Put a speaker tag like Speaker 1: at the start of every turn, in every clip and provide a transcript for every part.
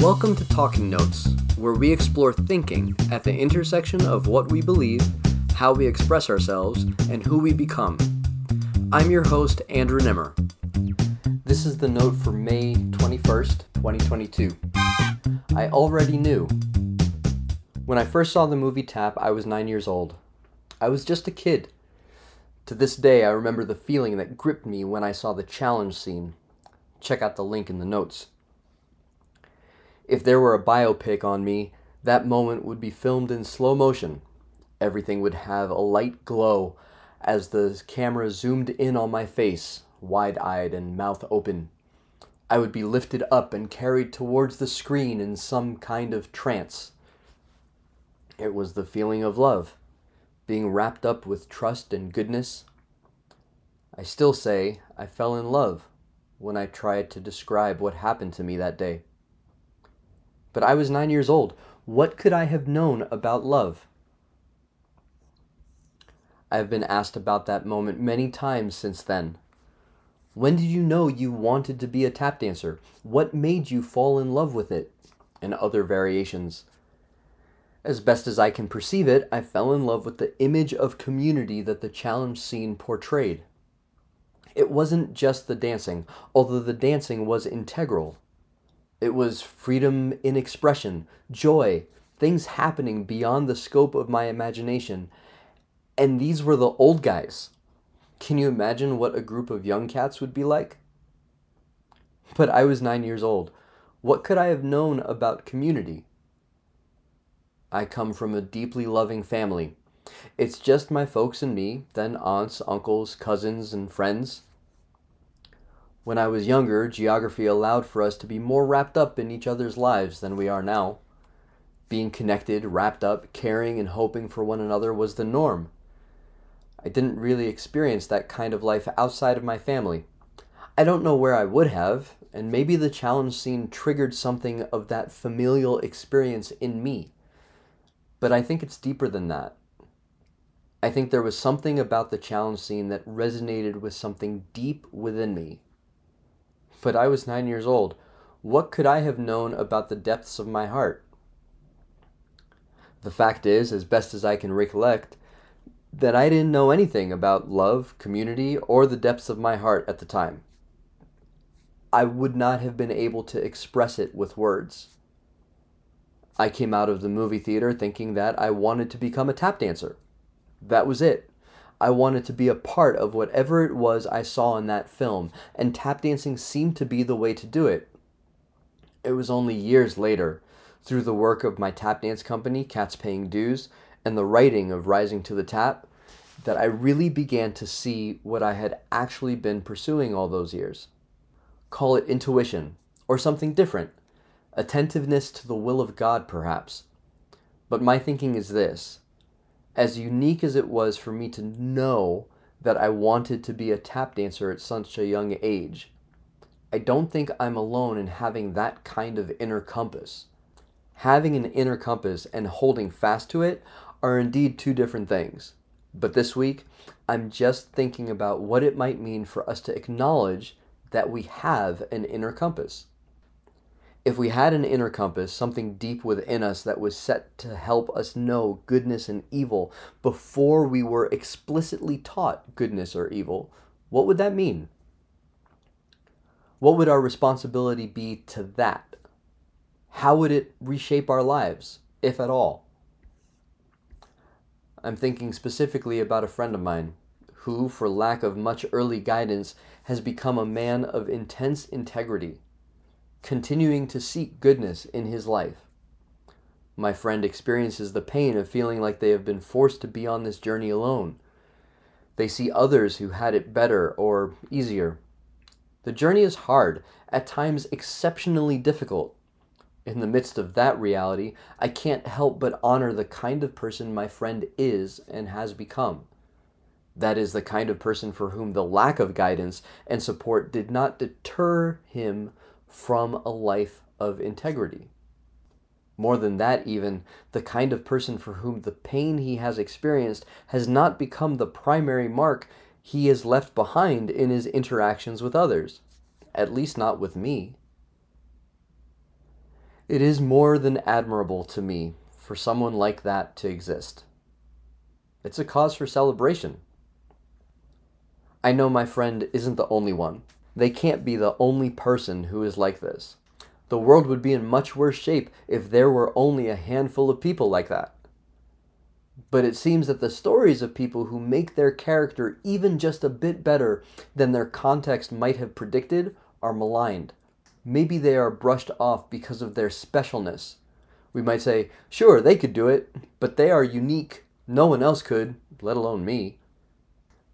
Speaker 1: Welcome to Talking Notes, where we explore thinking at the intersection of what we believe, how we express ourselves, and who we become. I'm your host, Andrew Nemr. This is the note for May 21st, 2022. I already knew. When I first saw the movie Tap, I was nine years old. I was just a kid. To this day, I remember the feeling that gripped me when I saw the challenge scene. Check out the link in the notes. If there were a biopic on me, that moment would be filmed in slow motion. Everything would have a light glow as the camera zoomed in on my face, wide eyed and mouth open. I would be lifted up and carried towards the screen in some kind of trance. It was the feeling of love, being wrapped up with trust and goodness. I still say I fell in love when I tried to describe what happened to me that day. But I was nine years old. What could I have known about love? I have been asked about that moment many times since then. When did you know you wanted to be a tap dancer? What made you fall in love with it? And other variations. As best as I can perceive it, I fell in love with the image of community that the challenge scene portrayed. It wasn't just the dancing, although the dancing was integral. It was freedom in expression, joy, things happening beyond the scope of my imagination. And these were the old guys. Can you imagine what a group of young cats would be like? But I was nine years old. What could I have known about community? I come from a deeply loving family. It's just my folks and me, then aunts, uncles, cousins, and friends. When I was younger, geography allowed for us to be more wrapped up in each other's lives than we are now. Being connected, wrapped up, caring, and hoping for one another was the norm. I didn't really experience that kind of life outside of my family. I don't know where I would have, and maybe the challenge scene triggered something of that familial experience in me. But I think it's deeper than that. I think there was something about the challenge scene that resonated with something deep within me. But I was nine years old. What could I have known about the depths of my heart? The fact is, as best as I can recollect, that I didn't know anything about love, community, or the depths of my heart at the time. I would not have been able to express it with words. I came out of the movie theater thinking that I wanted to become a tap dancer. That was it. I wanted to be a part of whatever it was I saw in that film, and tap dancing seemed to be the way to do it. It was only years later, through the work of my tap dance company, Cats Paying Dues, and the writing of Rising to the Tap, that I really began to see what I had actually been pursuing all those years. Call it intuition, or something different, attentiveness to the will of God, perhaps. But my thinking is this as unique as it was for me to know that I wanted to be a tap dancer at such a young age, I don't think I'm alone in having that kind of inner compass. Having an inner compass and holding fast to it are indeed two different things. But this week, I'm just thinking about what it might mean for us to acknowledge that we have an inner compass. If we had an inner compass, something deep within us that was set to help us know goodness and evil before we were explicitly taught goodness or evil, what would that mean? What would our responsibility be to that? How would it reshape our lives, if at all? I'm thinking specifically about a friend of mine who, for lack of much early guidance, has become a man of intense integrity continuing to seek goodness in his life. My friend experiences the pain of feeling like they have been forced to be on this journey alone. They see others who had it better or easier. The journey is hard, at times exceptionally difficult. In the midst of that reality, I can't help but honor the kind of person my friend is and has become. That is the kind of person for whom the lack of guidance and support did not deter him from a life of integrity. More than that, even, the kind of person for whom the pain he has experienced has not become the primary mark he has left behind in his interactions with others, at least not with me. It is more than admirable to me for someone like that to exist. It's a cause for celebration. I know my friend isn't the only one. They can't be the only person who is like this. The world would be in much worse shape if there were only a handful of people like that. But it seems that the stories of people who make their character even just a bit better than their context might have predicted are maligned. Maybe they are brushed off because of their specialness. We might say, sure, they could do it, but they are unique. No one else could, let alone me.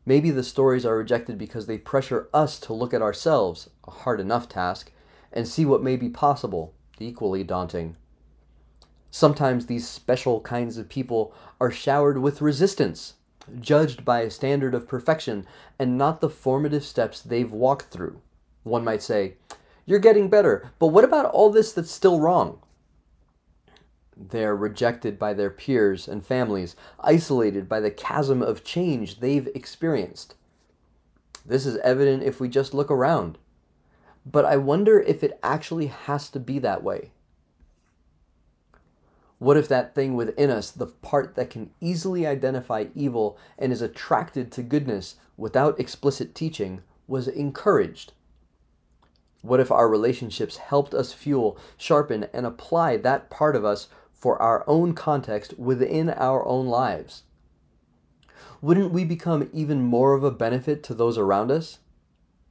Speaker 1: Maybe the stories are rejected because they pressure us to look at ourselves, a hard enough task, and see what may be possible, equally daunting. Sometimes these special kinds of people are showered with resistance, judged by a standard of perfection and not the formative steps they've walked through. One might say, You're getting better, but what about all this that's still wrong? They are rejected by their peers and families, isolated by the chasm of change they've experienced. This is evident if we just look around. But I wonder if it actually has to be that way. What if that thing within us, the part that can easily identify evil and is attracted to goodness without explicit teaching, was encouraged? What if our relationships helped us fuel, sharpen, and apply that part of us for our own context within our own lives? Wouldn't we become even more of a benefit to those around us?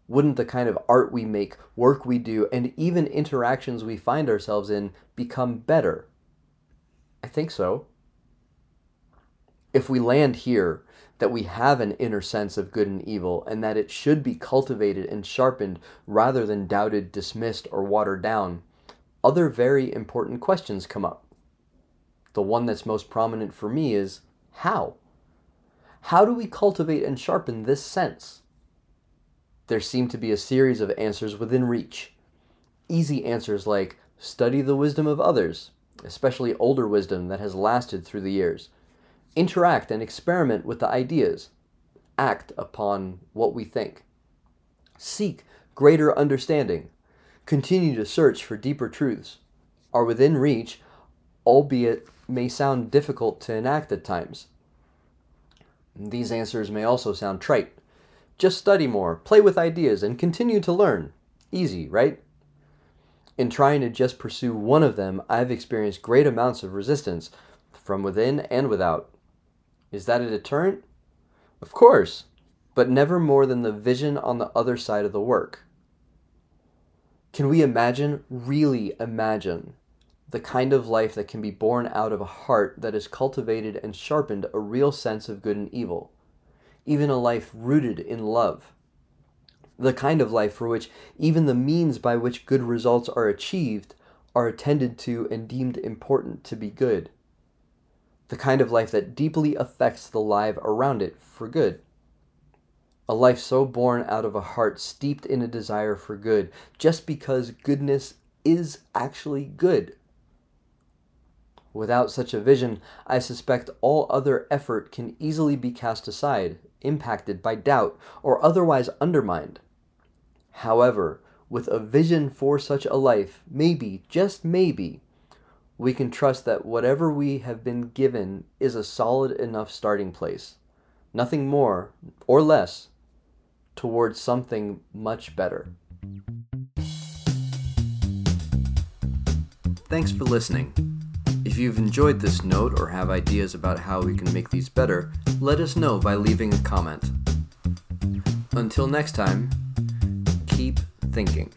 Speaker 1: Wouldn't the kind of art we make, work we do, and even interactions we find ourselves in become better? I think so. If we land here, that we have an inner sense of good and evil, and that it should be cultivated and sharpened rather than doubted, dismissed, or watered down, other very important questions come up. The one that's most prominent for me is how? How do we cultivate and sharpen this sense? There seem to be a series of answers within reach. Easy answers like study the wisdom of others, especially older wisdom that has lasted through the years. Interact and experiment with the ideas. Act upon what we think. Seek greater understanding. Continue to search for deeper truths. Are within reach, albeit may sound difficult to enact at times. These answers may also sound trite. Just study more, play with ideas, and continue to learn. Easy, right? In trying to just pursue one of them, I've experienced great amounts of resistance from within and without. Is that a deterrent? Of course, but never more than the vision on the other side of the work. Can we imagine, really imagine, the kind of life that can be born out of a heart that has cultivated and sharpened a real sense of good and evil, even a life rooted in love. The kind of life for which even the means by which good results are achieved are attended to and deemed important to be good. The kind of life that deeply affects the life around it for good. A life so born out of a heart steeped in a desire for good, just because goodness is actually good. Without such a vision, I suspect all other effort can easily be cast aside, impacted by doubt, or otherwise undermined. However, with a vision for such a life, maybe, just maybe, we can trust that whatever we have been given is a solid enough starting place, nothing more or less, towards something much better. Thanks for listening. If you've enjoyed this note or have ideas about how we can make these better, let us know by leaving a comment. Until next time, keep thinking.